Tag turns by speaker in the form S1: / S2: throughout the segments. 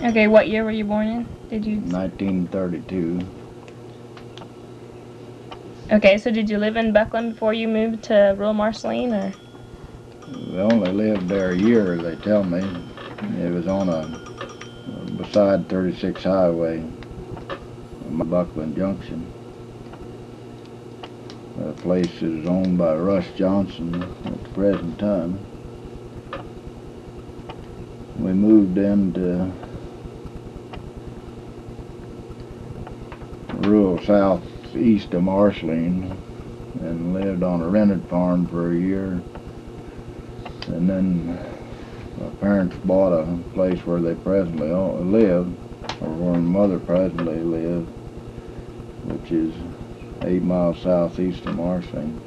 S1: Okay, what year were you born in? Did you?
S2: 1932.
S1: Okay, so did you live in Bucklin before you moved to rural Marceline, or?
S2: We only lived there a year, they tell me. It was on a beside 36 Highway, Bucklin Junction. The place is owned by Russ Johnson at the present time. We moved into southeast of Marceline and lived on a rented farm for a year. And then my parents bought a place where they presently live, or where my mother presently lives, which is eight miles southeast of Marceline.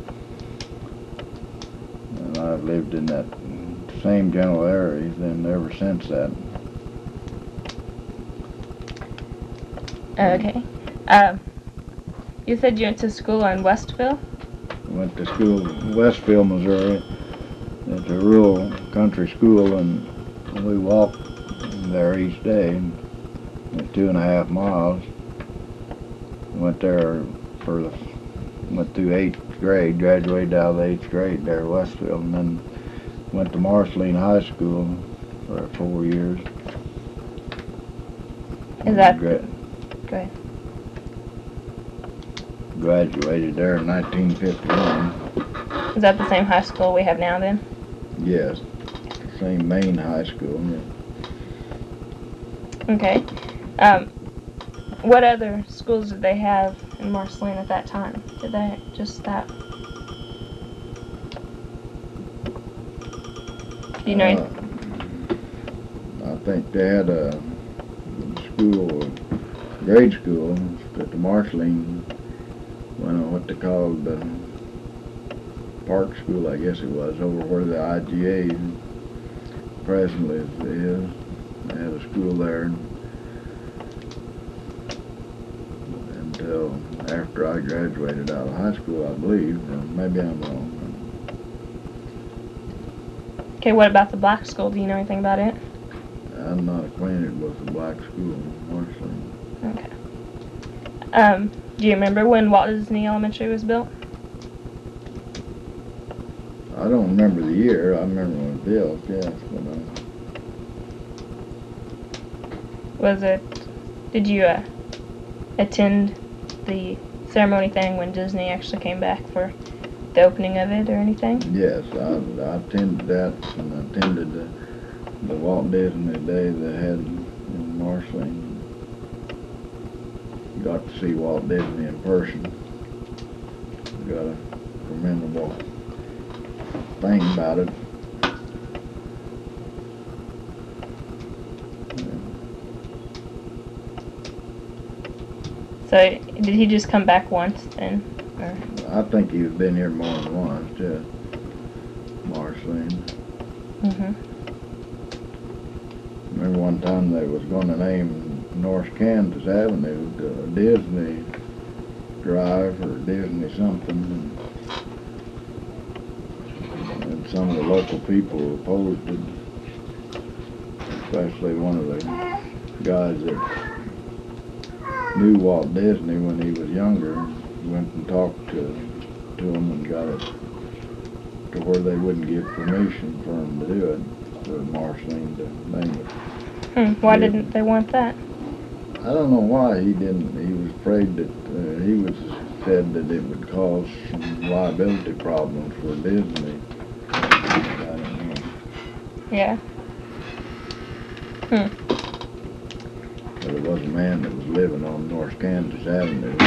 S2: And I've lived in that same general area then ever since that.
S1: Okay. Um, you said you went to school in Westville.
S2: Went to school in Westville, Missouri. It's a rural country school, and we walked there each day, two and a half miles. Went there for the, went through eighth grade, graduated out of the eighth grade there at Westville, and then went to Marceline High School for four years.
S1: Is that-
S2: Gra-
S1: Go ahead.
S2: Graduated there in 1951.
S1: Is that the same high school we have now then?
S2: Yes, same main high school. yeah.
S1: Okay. Um, what other schools did they have in Marceline at that time? Did they just that? Do you know?
S2: Uh, I think they had a school, grade school at the Marceline, well, what they called the park school, I guess it was, over where the IGA presently is. They had a school there until after I graduated out of high school, I believe. or Maybe I'm wrong.
S1: Okay. What about the black school? Do you know anything about it?
S2: I'm not acquainted with the black school Marceline.
S1: Okay. Um, do you remember when Walt Disney Elementary was built?
S2: I don't remember the year. I remember when it was built, yes, but uh,
S1: Was it? Did you uh, attend the ceremony thing when Disney actually came back for the opening of it or anything?
S2: yes, I, I attended that and I attended the, the Walt Disney Day they had in Marceline. Got to see Walt Disney in person. Got a commendable thing about it.
S1: So did he just come back once then? Or
S2: I think he's been here more than once, too. Marceline.
S1: mhm.
S2: Remember one time they was gonna name North Kansas Avenue Disney Drive or Disney something. And, and some of the local people opposed it. Especially one of the guys that knew Walt Disney when he was younger. Went and talked to, to him and got it to where they wouldn't give permission for him to do it, for Marceline to name it.
S1: Hmm, why
S2: Yeah.
S1: didn't they want that?
S2: I don't know why he didn't. He was afraid that uh, he was said that it would cause some liability problems for Disney. I don't know.
S1: Yeah.
S2: But it was a man that was living on North Kansas Avenue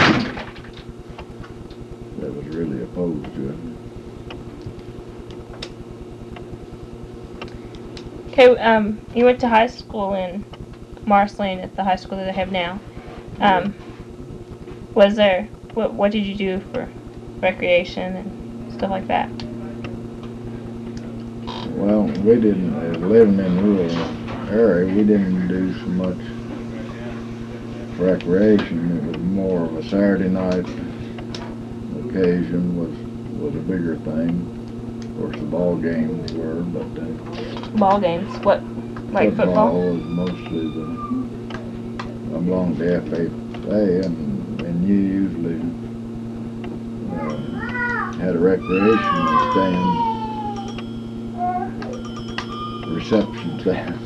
S2: that was really opposed to it.
S1: Okay. Um, you went to high school in Marceline at the high school that I have now. Um, was there what What did you do for recreation and stuff like that?
S2: Well, we didn't, as living in rural area, we didn't do so much recreation. It was more of a Saturday night occasion was, was a bigger thing. Of course, the ball games were, but uh,
S1: Ball games. What Like football?
S2: was mostly the, I belonged to FFA and, and you usually, uh, had a recreation stand, reception stands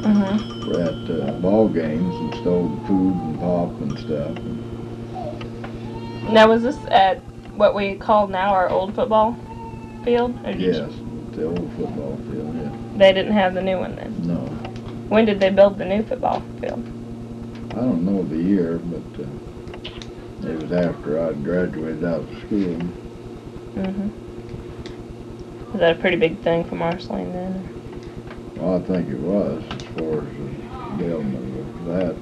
S1: Mhm.
S2: for at, uh, ball games and stole food and pop and stuff.
S1: Now, was this at what we call now our old football field? Or did you-
S2: Yes, the old football field, yeah.
S1: They didn't have the new one then.
S2: No,
S1: When did they build the new football field?
S2: I don't know the year, but, uh, it was after I'd graduated out of school.
S1: Mhm. Was that a pretty big thing for Marceline then?
S2: Well, I think it was, as far as the building of that.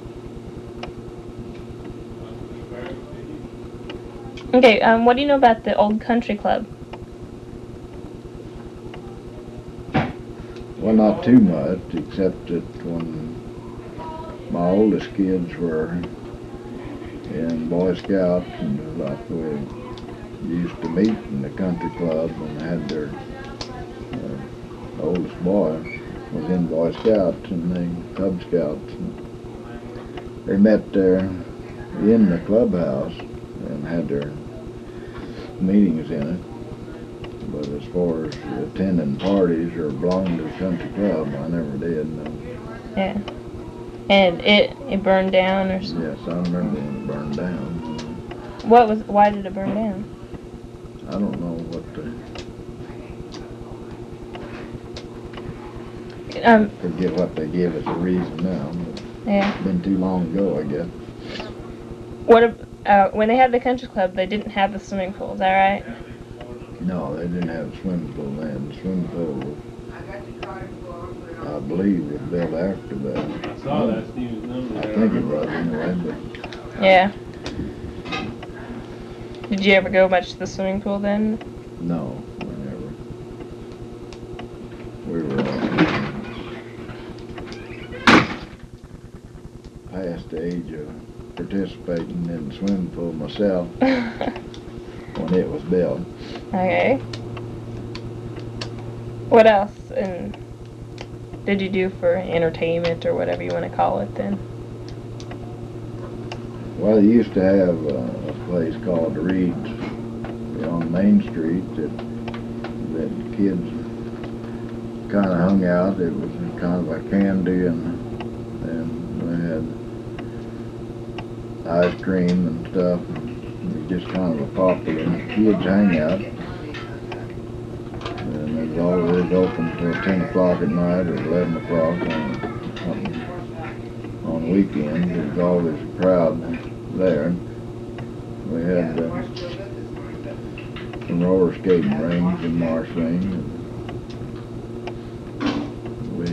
S1: Okay. Um, what do you know about the old country club?
S2: Well, not too much, except that when my oldest kids were in Boy Scouts and like we used to meet in the country club and had their uh, oldest boy was in Boy Scouts and the Cub Scouts. And they met there in the clubhouse and had their meetings in it. But as far as attending parties or belonging to the country club, I never did. No.
S1: Yeah. And it it burned down or something.
S2: Yes, I remember when it burned down.
S1: What was? Why did it burn down?
S2: I don't know what the,
S1: Um.
S2: forget what they give as a reason now.
S1: Yeah.
S2: it's been too long ago, I guess.
S1: What? Uh, when they had the country club, they didn't have the swimming pool. Is that right?
S2: No, they didn't have a swimming pool then. The swimming pool, was, I believe, was built after that.
S3: I saw that Stevens number.
S2: I
S3: there.
S2: think it was anyway, but
S1: Yeah. Did you ever go much to the swimming pool then?
S2: no, we never. We were uh, past the age of participating in the swimming pool myself when it was built.
S1: okay. What else? And did you do for entertainment or whatever you want to call it then?
S2: Well, they used to have uh, a place called Reeds on Main Street that that kids kind of hung out. It was kind of a candy and and they had ice cream and stuff. Was just kind of a popular kids hangout. And it's always open till ten o'clock at night or eleven o'clock on something on weekends. There was always a crowd there. We had uh, some roller skating rings in and We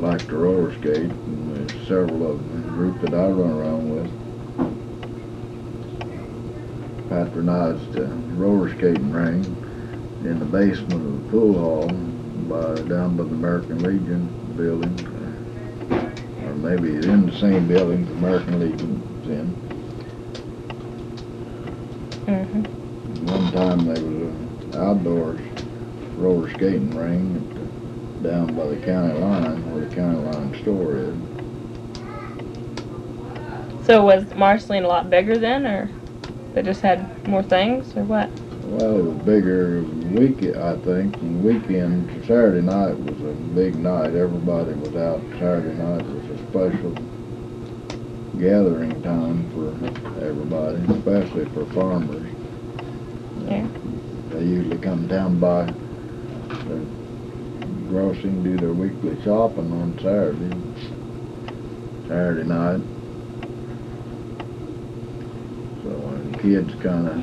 S2: liked to roller skate, and there's several of the group that I run around with patronized the roller skating ring in the basement of the pool hall by down by the American Legion building or maybe in the same building the American Legion's in.
S1: Mm-hmm.
S2: One time there was a outdoors roller skating ring at the, down by the county line where the county line store is.
S1: So was Marceline a lot bigger then, or they just had more things, or what?
S2: Well, it was bigger week, I think, and weekend, Saturday night was a big night. Everybody was out Saturday night. It was a special gathering time for everybody, especially for farmers.
S1: Yeah.
S2: They usually come down by their grossing, do their weekly shopping on Saturday, Saturday night. So uh, kids kind of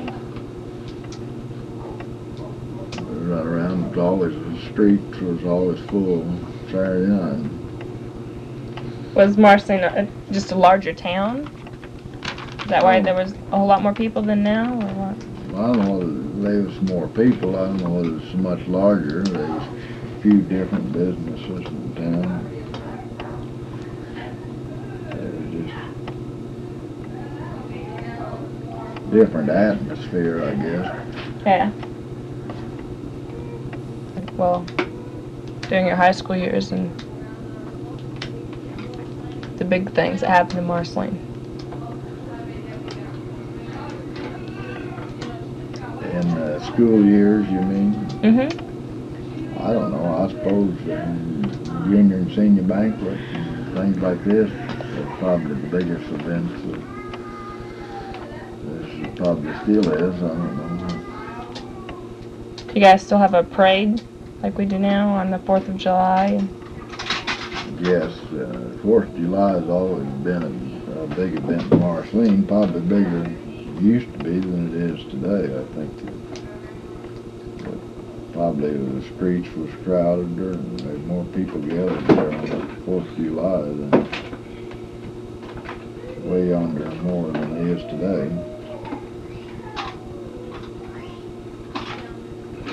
S2: run around. It was always the streets was always full Saturday night.
S1: Was a, just a larger town? Is that why oh. there was a whole lot more people than now, or what?
S2: I don't know there was more people. I don't know whether it's much larger. There's a few different businesses in town. It was just different atmosphere, I guess.
S1: Yeah. Well, during your high school years and the big things that happened in Marceline?
S2: In uh, school years, you mean?
S1: Mm-hmm.
S2: I don't know, I suppose junior and senior banquet, and things like this, are probably the biggest events. That probably still is, I don't know.
S1: You guys still have a parade like we do now on the Fourth of July?
S2: Yes, uh, Fourth of July has always been a, a big event in Marceline, probably bigger than it used to be than it is today, I think. But Probably the streets was crowded and there was more people gathered there on the Fourth of July than way yonder more than it is today.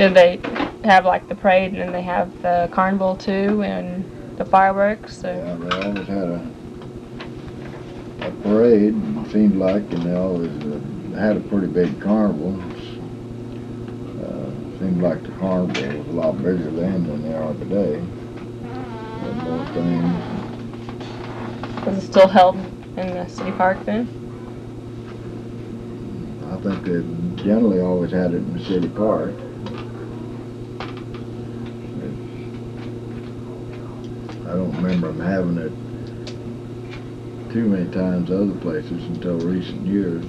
S1: Did they have like the parade and then they have the carnival too and the fireworks? Or?
S2: Yeah, they always had a, a parade, it seemed like, and they always uh, had a pretty big carnival. Uh, seemed like the carnival was a lot bigger then than they are today. Had more things.
S1: Was it still held in the city park then?
S2: I think they generally always had it in the city park. I don't remember them having it too many times other places until recent years.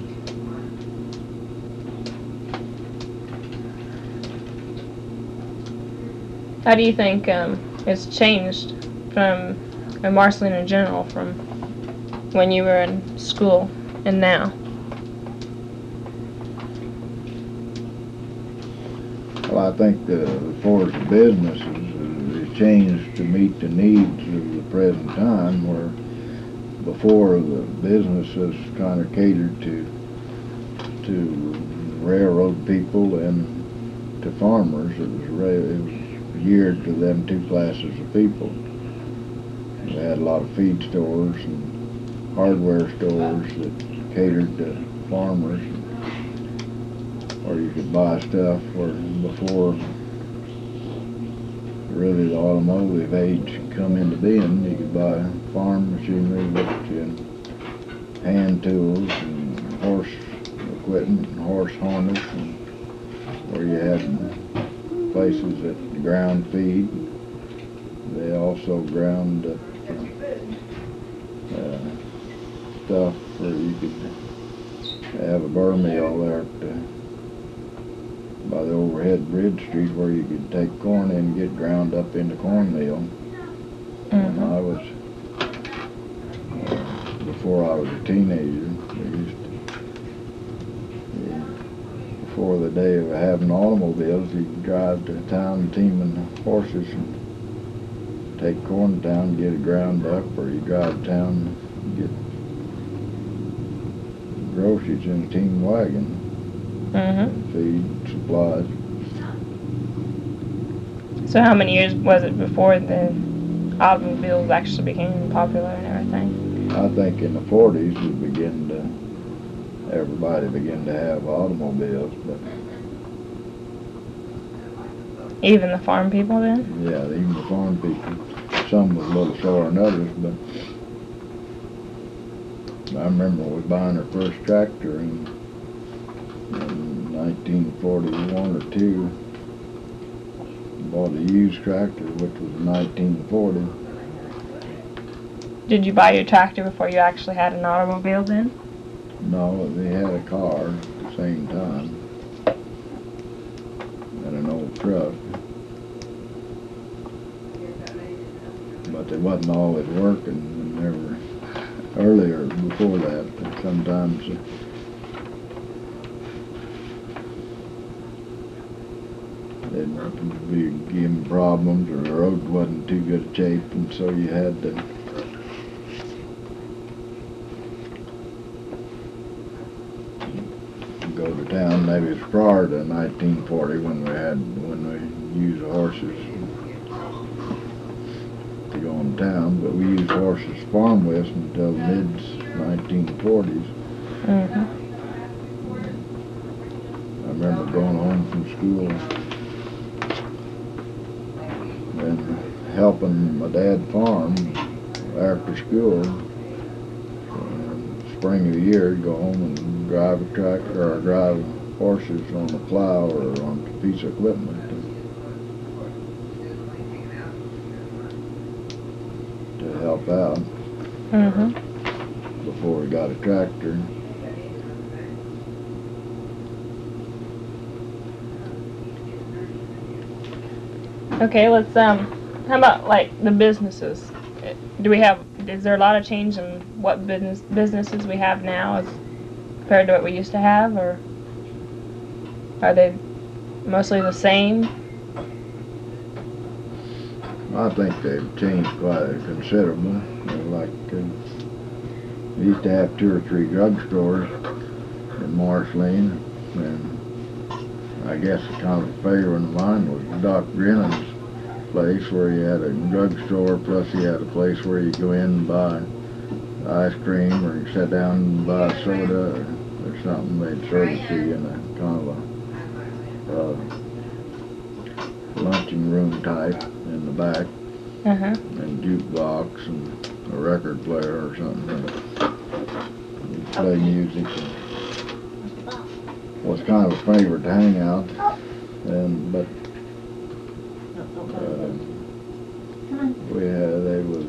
S1: How do you think um, it's changed from uh, Marceline in general from when you were in school and now?
S2: Well, I think the, as far as the businesses, it's changed to meet the needs of the present time where before the businesses kind of catered to, to railroad people and to farmers. It was, it was geared to them two classes of people. We had a lot of feed stores and hardware stores that catered to farmers or you could buy stuff where before really the automotive age come into being, you could buy farm machinery, and hand tools and horse equipment and horse harness and where you had places that ground feed. They also ground up uh, stuff where you could have a burr mill there the by the overhead bridge street where you could take corn and get ground up in the cornmeal. When I was, uh, before I was a teenager, we used to, yeah, before the day of having automobiles, you'd drive to town teaming horses and take corn down and get it ground up, or you drive to town and get groceries in a team wagon
S1: Mm-hmm.
S2: Feed, supplies.
S1: So how many years was it before the automobiles actually became popular and everything?
S2: I think in the 40s we began to, everybody began to have automobiles, but.
S1: Even the farm people then?
S2: Yeah, even the farm people. Some was a little slower than others, but I remember we buying our first tractor and 1941 or 2. Bought a used tractor, which was 1940.
S1: Did you buy your tractor before you actually had an automobile then?
S2: No, they had a car at the same time. And an old truck. But they wasn't always working and they were earlier before that. But sometimes uh, they'd be giving problems or the road wasn't too good a shape and so you had to go to town, maybe it's prior to nineteen forty when we had, when we used horses to go in town, but we used horses farm west until the mid nineteen forties.
S1: Mm-hmm.
S2: I remember going home from school and helping my dad farm after school. spring of the year, go home and drive a tractor or drive horses on a plow or on a piece of equipment. To help out
S1: Mm-hmm.
S2: before we got a tractor.
S1: Okay, let's, um, how about like the businesses? Do we have, is there a lot of change in what business, businesses we have now as compared to what we used to have, or are they mostly the same?
S2: I think they've changed quite considerable. They're Like, uh, we used to have two or three drugstores in Marceline, and I guess a kind of favorite of mine was Doc Grinnon's place, where he had a drugstore, plus he had a place where you go in and buy ice cream, or you sit down and buy soda, or, or something. They'd serve it to you in a kind of a uh, luncheon room type in the back
S1: Uh-huh.
S2: and jukebox and a record player or something. You'd play music. And was kind of a favorite to hang out. And but uh, we had they was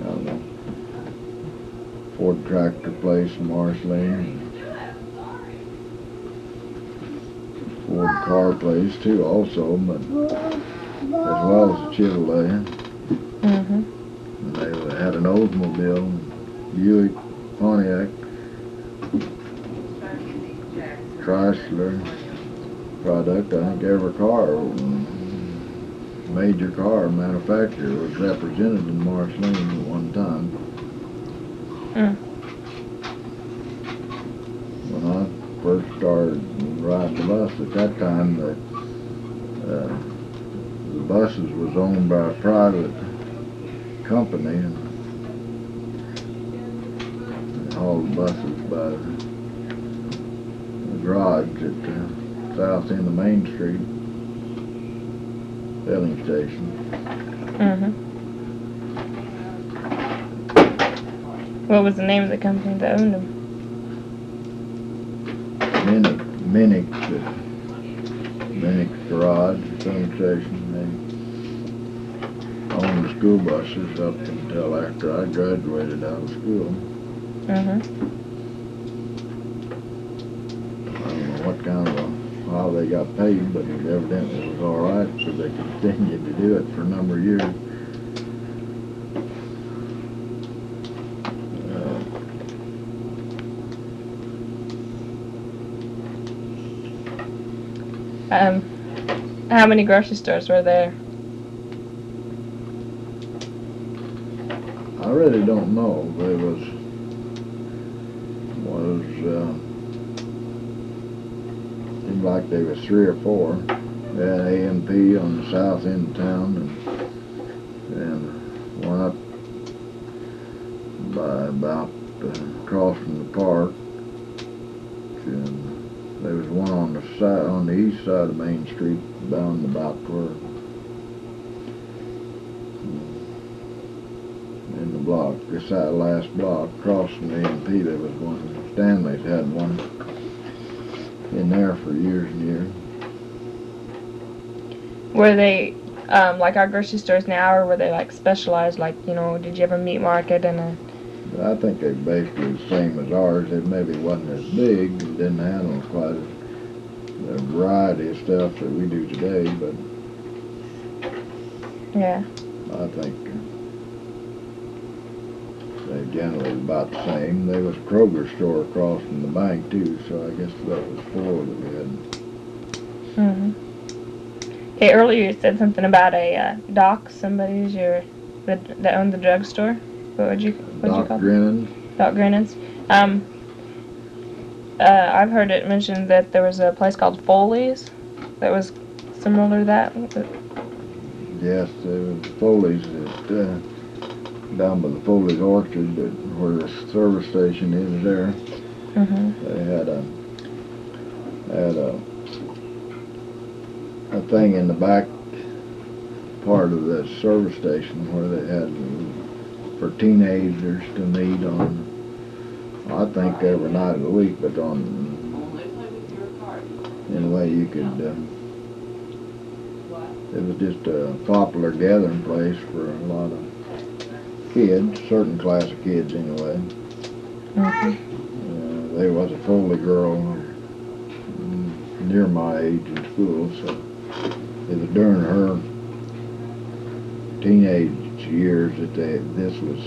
S2: kind of a Ford tractor place in Marceline. Ford car place too also, but as well as a Chevrolet.
S1: Mm-hmm.
S2: And They had an Oldsmobile, Buick, Pontiac, Chrysler product. I think every car, major car manufacturer was represented in Marceline at one time.
S1: Mm.
S2: When I first started riding the bus at that time, the, uh, the buses was owned by a private company and they hauled the buses by the garage at the south end of Main Street filling station.
S1: Mm-hmm. What was the name of the company that owned them?
S2: Minnick, Minnick, uh, Minnick's garage filling station. They owned the school buses up until after I graduated out of school.
S1: Mm-hmm.
S2: I don't know what kind of a, how they got paid, but evidently it was all right, so they continued to do it for a number of years. Uh,
S1: Um, how many grocery stores were there?
S2: I really don't know. There was was uh, like there was three or four. They had AMP on the south end of town and and one up by about uh, across from the park. And there was one on the side on the east side of Main Street down about where in the block, this last block, across from the AMP, there was one, Stanley's had one in there for years and years.
S1: Were they um, like our grocery stores now, or were they like specialized? Like, you know, did you have a meat market and a?
S2: I think they're basically the same as ours, it maybe wasn't as big, and didn't handle quite the variety of stuff that we do today, but
S1: Yeah.
S2: I think generally about the same. There was a Kroger store across from the bank too, so I guess that was four that we had.
S1: Mm-hmm. Okay, earlier you said something about a uh, doc. Somebody's your that, that owned the drugstore. What would you what would you
S2: Doc
S1: call it?
S2: Grinnan,
S1: Doc Grinnon's. Um, uh, I've heard it mentioned that there was a place called Foley's that was similar to that.
S2: yes, there was Foley's at, uh, down by the Foley's Orchard, that, where the service station is there.
S1: Mm-hmm.
S2: They had a, had a, a thing in the back part of the service station where they had for teenagers to meet on I think every night of the week, but on, in a way you could, uh, it was just a popular gathering place for a lot of kids, certain class of kids anyway.
S1: Mhm.
S2: Uh, there was a Foley girl near my age in school, so it was during her teenage years that they, this was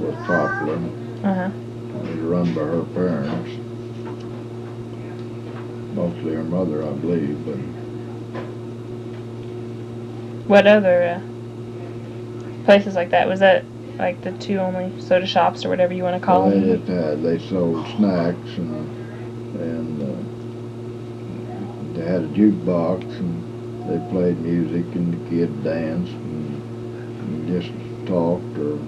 S2: was popular.
S1: Uh-huh.
S2: It was run by her parents, mostly her mother, I believe, but
S1: What other uh, places like that? Was that like the two only soda shops or whatever you want to call
S2: they
S1: them?
S2: just had, they sold snacks and and uh, they had a jukebox and they played music and the kids danced and, and just talked or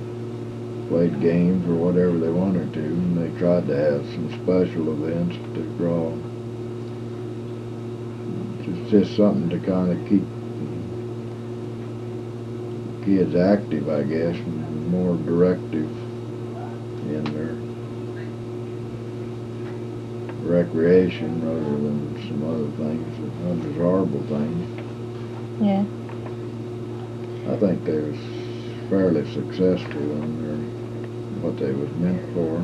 S2: played games or whatever they wanted to and they tried to have some special events to draw it's just something to kind of keep kids active I guess and more directive in their recreation rather than some other things, undesirable things.
S1: Yeah.
S2: I think they was fairly successful in their, what they was meant for.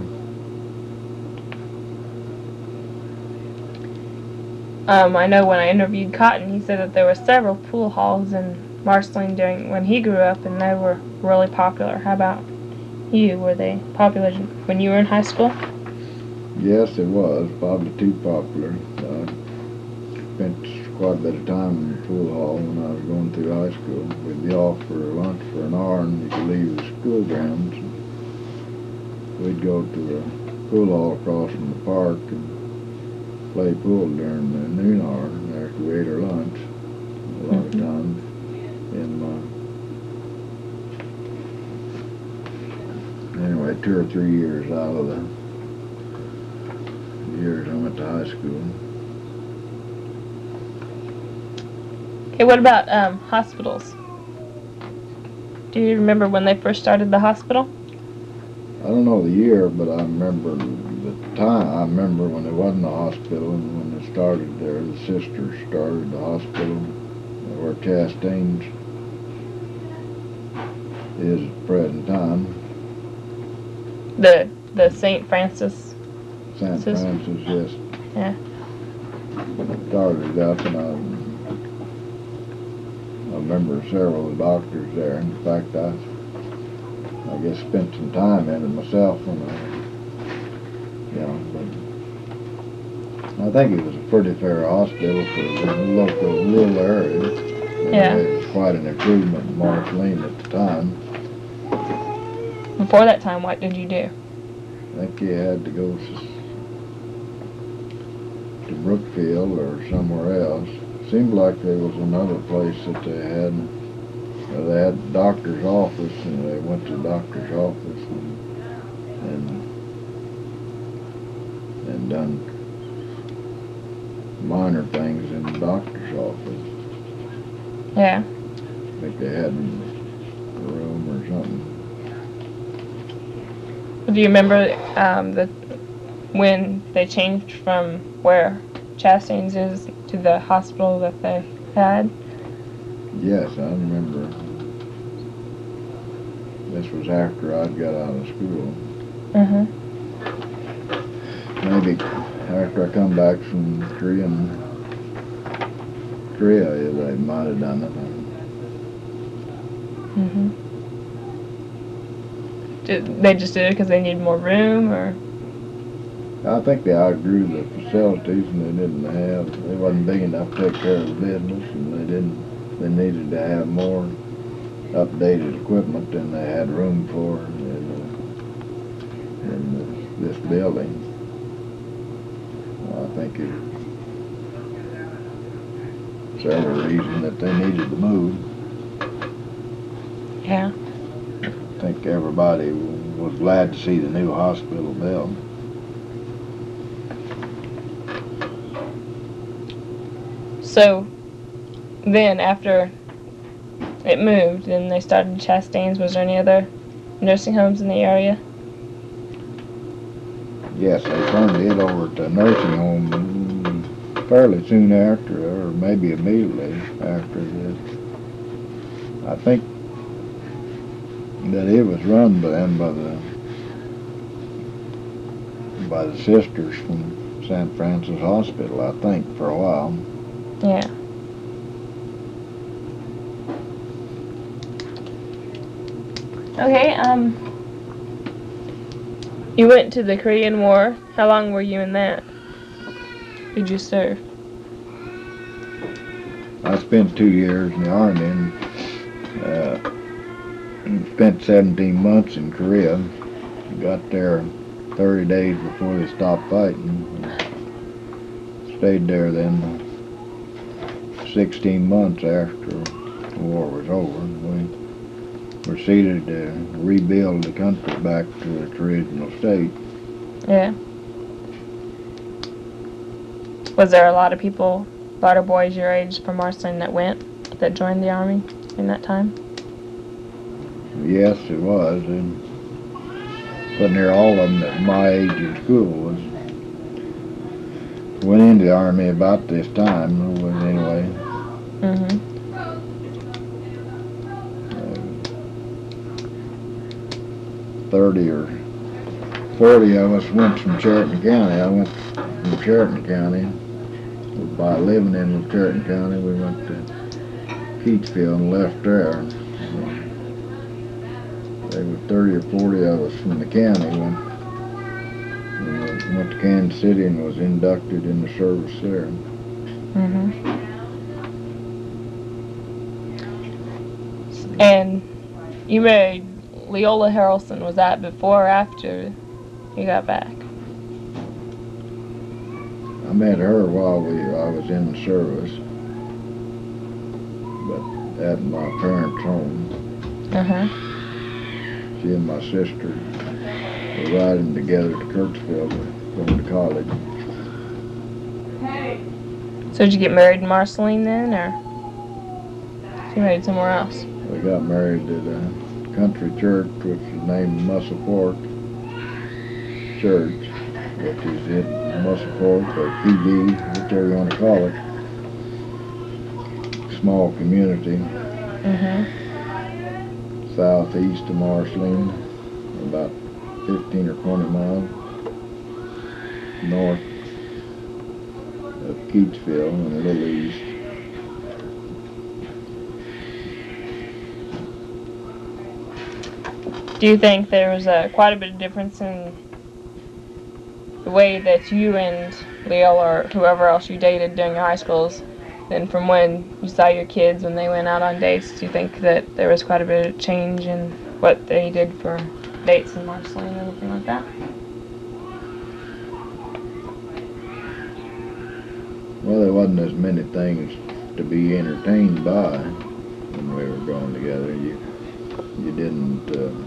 S1: Um, I know when I interviewed Cotton, he said that there were several pool halls in Marceline during when he grew up, and they were really popular. How about you? Were they popular when you were in high school?
S2: Yes, it was, probably too popular. I spent quite a bit of time in the pool hall when I was going through high school. We'd be off for lunch for an hour and you could leave the school grounds. We'd go to the pool hall across from the park and play pool during the noon hour after we ate our lunch. A lot of
S1: Mhm.
S2: times in my anyway, two or three years out of the years I went to high school.
S1: Okay, what about um, hospitals? Do you remember when they first started the hospital?
S2: I don't know the year, but I remember the time. I remember when there wasn't a hospital and when they started there, the sisters started the hospital where Chastain's is at present time.
S1: The the St. Francis.
S2: St. Francis, yes.
S1: Yeah.
S2: Started up and I, I remember several of the doctors there. In fact, I, I guess spent some time in it myself when I, you know, but I think it was pretty fair hospital for the local rural area.
S1: Yeah.
S2: It was quite an improvement in Marceline at the time.
S1: Before that time, what did you do?
S2: I think you had to go to Brookfield or somewhere else. Seemed like there was another place that they had. uh, they had the doctor's office, and they went to the doctor's office and and, and done minor things in the doctor's office.
S1: Yeah.
S2: I think they had a room or something.
S1: Do you remember um, the when they changed from where Chastain's is to the hospital that they had?
S2: Yes, I remember. This was after I'd got out of school.
S1: Mm-hmm.
S2: Maybe after I come back from Korean Korea, they might have done it.
S1: Mm-hmm. Did, they just did it because they needed more room, or
S2: I think they outgrew the facilities and they didn't have, they wasn't big enough to take care of the business and they didn't, they needed to have more updated equipment than they had room for in, in this building. I think it, several reasons that they needed to move.
S1: yeah.
S2: I think everybody was glad to see the new hospital built.
S1: So then, after it moved, and they started Chastain's, was there any other nursing homes in the area?
S2: Yes, they turned it over to a nursing home mm, fairly soon after, or maybe immediately after this. I think that it was run by them by the by the sisters from St. Francis Hospital, I think, for a while.
S1: Yeah. Okay, um, you went to the Korean War. How long were you in that? Did you serve?
S2: I spent two years in the army and, uh, spent 17 months in Korea. Got there 30 days before they stopped fighting. Stayed there then 16 months after the war was over proceeded to rebuild the country back to its original state.
S1: Yeah. Was there a lot of people, a lot of boys your age from Marston that went, that joined the army in that time?
S2: Yes, it was, and but near all of them at my age in school was went into the army about this time. Anyway. Mhm. 30 or 40 of us went from Chariton County. I went from Chariton County. By living in Chariton County, we went to Keytesville and left there. They were 30 or 40 of us from the county went went to Kansas City and was inducted in the service there.
S1: Mm-hmm. And you made. Leola Harrelson. Was that before or after you got back?
S2: I met her while we I was in the service, but at my parents' home.
S1: Uh-huh.
S2: She and my sister were riding together to Kirksville going to college. Hey.
S1: So did you get married in Marceline then, or you married somewhere else?
S2: We got married at a country church which is named Mussel Fork Church, which is in Mussel Fork or PD, whichever you want to call it. Small community
S1: Mm-hmm.
S2: southeast of Marceline, about 15 or 20 miles north of Keytesville and a little east.
S1: Do you think there was a quite a bit of difference in the way that you and Leo or whoever else you dated during your high schools than from when you saw your kids when they went out on dates? Do you think that there was quite a bit of change in what they did for dates in Marceline or anything like that?
S2: Well, there wasn't as many things to be entertained by when we were going together. You you didn't uh,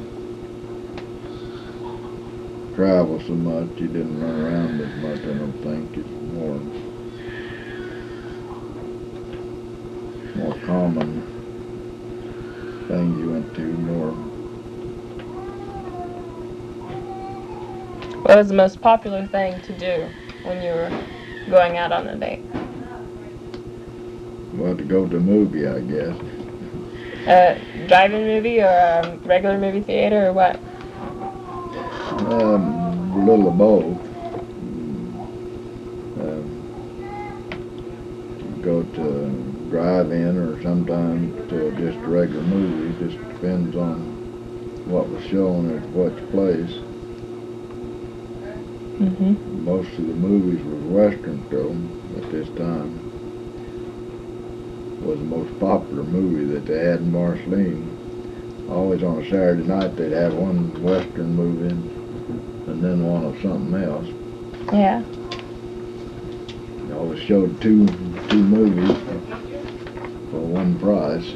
S2: travel so much. He didn't run around as much. I don't think it's more more common things you went to more.
S1: What was the most popular thing to do when you were going out on a date?
S2: Well, to go to a movie, I guess.
S1: A drive-in movie or a regular movie theater or what?
S2: Um, a little of both. Um, go to drive-in or sometimes to just a regular movie. Just depends on what was shown at which place.
S1: Mm-hmm.
S2: Most of the movies were Western film at this time. Was the most popular movie that they had in Marceline. Always on a Saturday night they'd have one Western movie and then one of something else.
S1: Yeah.
S2: They always showed two two movies for one price.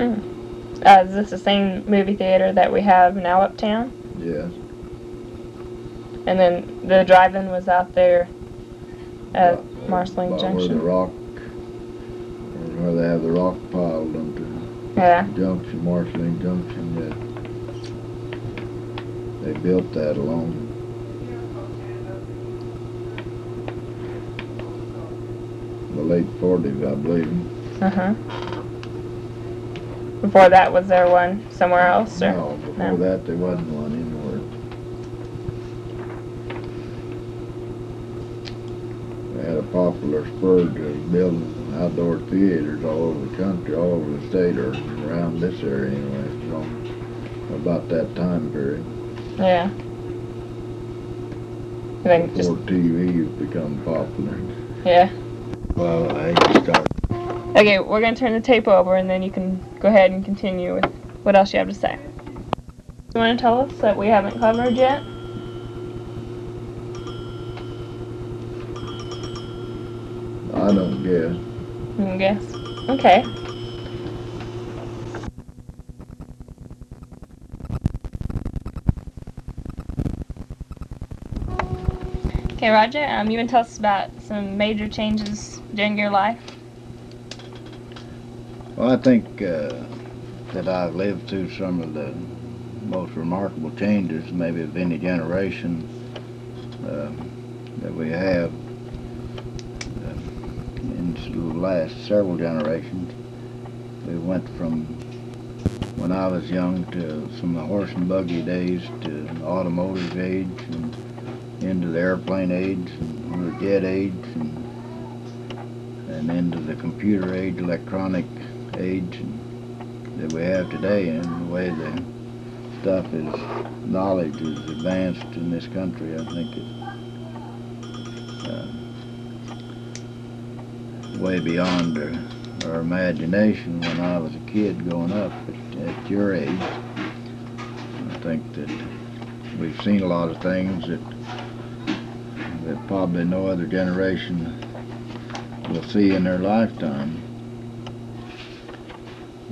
S1: Uh, is this the same movie theater that we have now uptown?
S2: Yes.
S1: And then the drive-in was out there at
S2: About-
S1: Marceline
S2: about Where the
S1: Junction.
S2: rock, where they have the rock piled onto
S1: Yeah.
S2: Junction, Marceline Junction, that they built that along the late forties, I believe.
S1: Uh huh. Before that, was there one somewhere else? Or?
S2: No, before
S1: no.
S2: that, there wasn't one anywhere. They had a popular spur to build outdoor theaters all over the country, all over the state, or around this area anyway, so about that time period.
S1: Yeah. Then just
S2: Before TV's become popular.
S1: yeah.
S2: Well, I just started.
S1: Okay, we're gonna turn the tape over, and then you can go ahead and continue with what else you have to say. You want to tell us that we haven't covered yet?
S2: I don't guess.
S1: I mm, guess. Okay. Okay, Roger. Um, you want to tell us about some major changes during your life?
S2: Well, I think uh, that I've lived through some of the most remarkable changes, maybe of any generation uh, that we have uh, in the last several generations. We went from when I was young to some of the horse and buggy days to the automotive age and into the airplane age and the jet age and, and into the computer age, electronic age that we have today and the way the stuff is knowledge is advanced in this country I think it's uh, way beyond our, our imagination when I was a kid growing up at, at your age. I think that we've seen a lot of things that that probably no other generation will see in their lifetime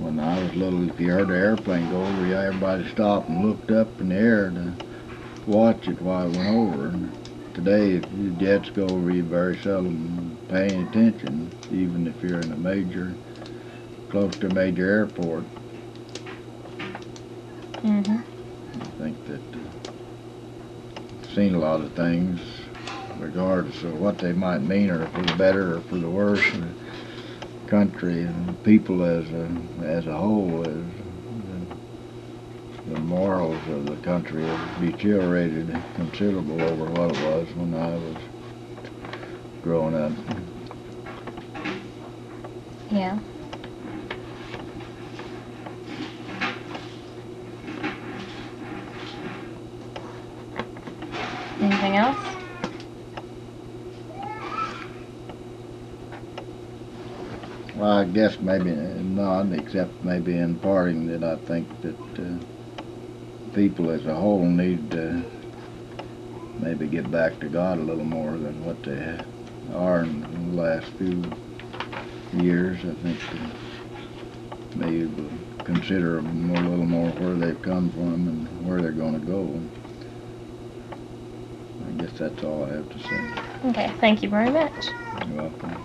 S2: when I was little, if you heard an airplane go over, yeah, everybody stopped and looked up in the air to watch it while it went over. And today, if the jets go over, you very seldom pay any attention, even if you're in a major, close to a major airport.
S1: Mm-hmm.
S2: I think that uh, seen a lot of things, regardless of what they might mean, or for the better or for the worse. The country and people as a as a whole, the, the morals of the country have deteriorated considerable over what it was when I was growing up.
S1: Yeah. Anything else?
S2: Well, I guess maybe not, except maybe in parting that I think that uh, people as a whole need to maybe get back to God a little more than what they are in the last few years. I think uh, maybe consider a little more where they've come from and where they're going to go. I guess that's all I have to say.
S1: Okay. Thank you very much.
S2: You're welcome.